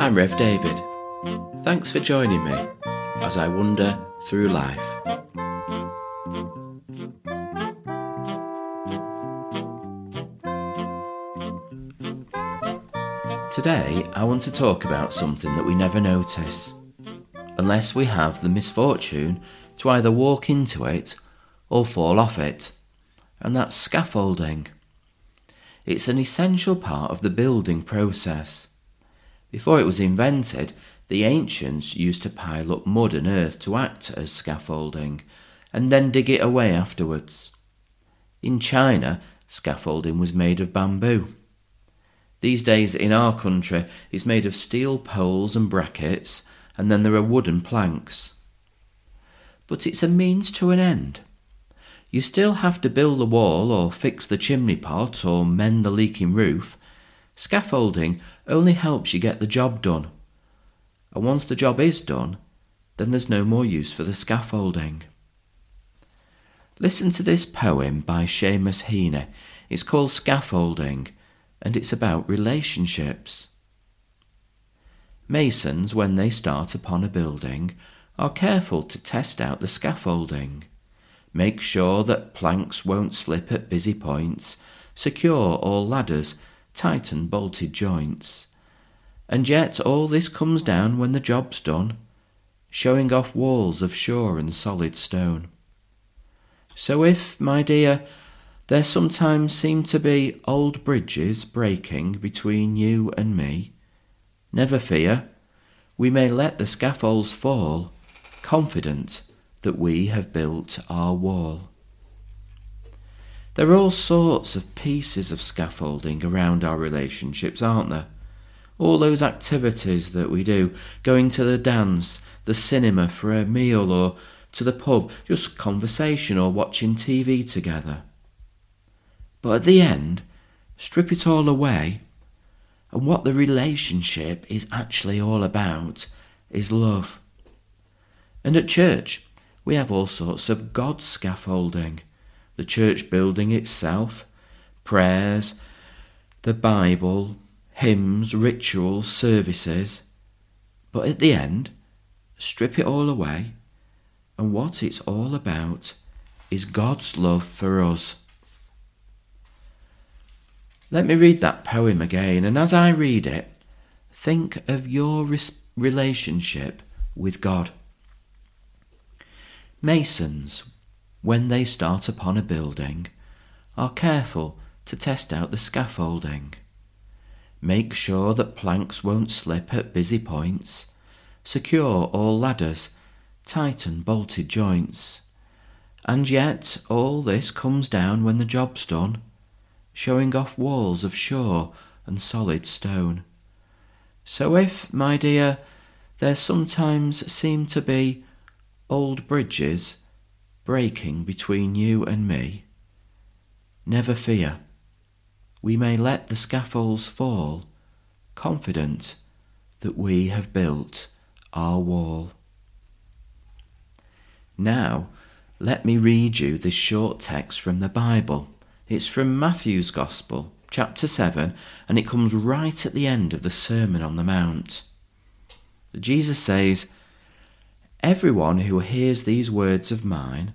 I'm Rev David. Thanks for joining me as I wander through life. Today, I want to talk about something that we never notice, unless we have the misfortune to either walk into it or fall off it, and that's scaffolding. It's an essential part of the building process. Before it was invented, the ancients used to pile up mud and earth to act as scaffolding, and then dig it away afterwards. In China, scaffolding was made of bamboo. These days in our country, it's made of steel poles and brackets, and then there are wooden planks. But it's a means to an end. You still have to build the wall or fix the chimney pot or mend the leaking roof. Scaffolding only helps you get the job done. And once the job is done, then there's no more use for the scaffolding. Listen to this poem by Seamus Heaney. It's called Scaffolding and it's about relationships. Masons, when they start upon a building, are careful to test out the scaffolding. Make sure that planks won't slip at busy points, secure all ladders, tighten bolted joints. And yet all this comes down when the job's done, showing off walls of sure and solid stone. So if, my dear, there sometimes seem to be old bridges breaking between you and me, never fear, we may let the scaffolds fall, confident that we have built our wall. There are all sorts of pieces of scaffolding around our relationships, aren't there? All those activities that we do, going to the dance, the cinema for a meal, or to the pub, just conversation or watching TV together. But at the end, strip it all away, and what the relationship is actually all about is love. And at church, we have all sorts of God scaffolding the church building itself, prayers, the Bible, hymns, rituals, services. But at the end, strip it all away, and what it's all about is God's love for us. Let me read that poem again, and as I read it, think of your relationship with God. Masons, when they start upon a building, are careful to test out the scaffolding. Make sure that planks won't slip at busy points. Secure all ladders, tighten bolted joints. And yet all this comes down when the job's done, showing off walls of sure and solid stone. So if, my dear, there sometimes seem to be old bridges breaking between you and me, never fear. We may let the scaffolds fall, confident that we have built our wall. Now, let me read you this short text from the Bible. It's from Matthew's Gospel, chapter 7, and it comes right at the end of the Sermon on the Mount. Jesus says, Everyone who hears these words of mine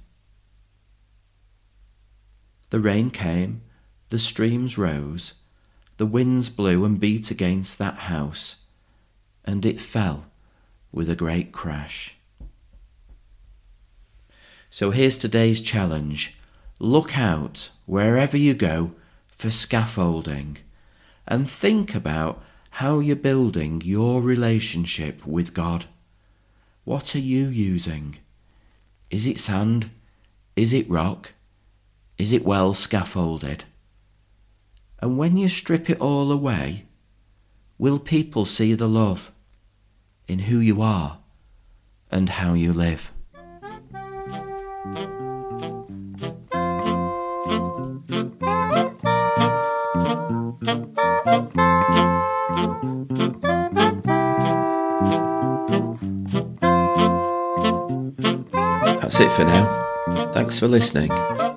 The rain came, the streams rose, the winds blew and beat against that house, and it fell with a great crash. So here's today's challenge look out wherever you go for scaffolding and think about how you're building your relationship with God. What are you using? Is it sand? Is it rock? Is it well scaffolded? And when you strip it all away, will people see the love in who you are and how you live? That's it for now. Thanks for listening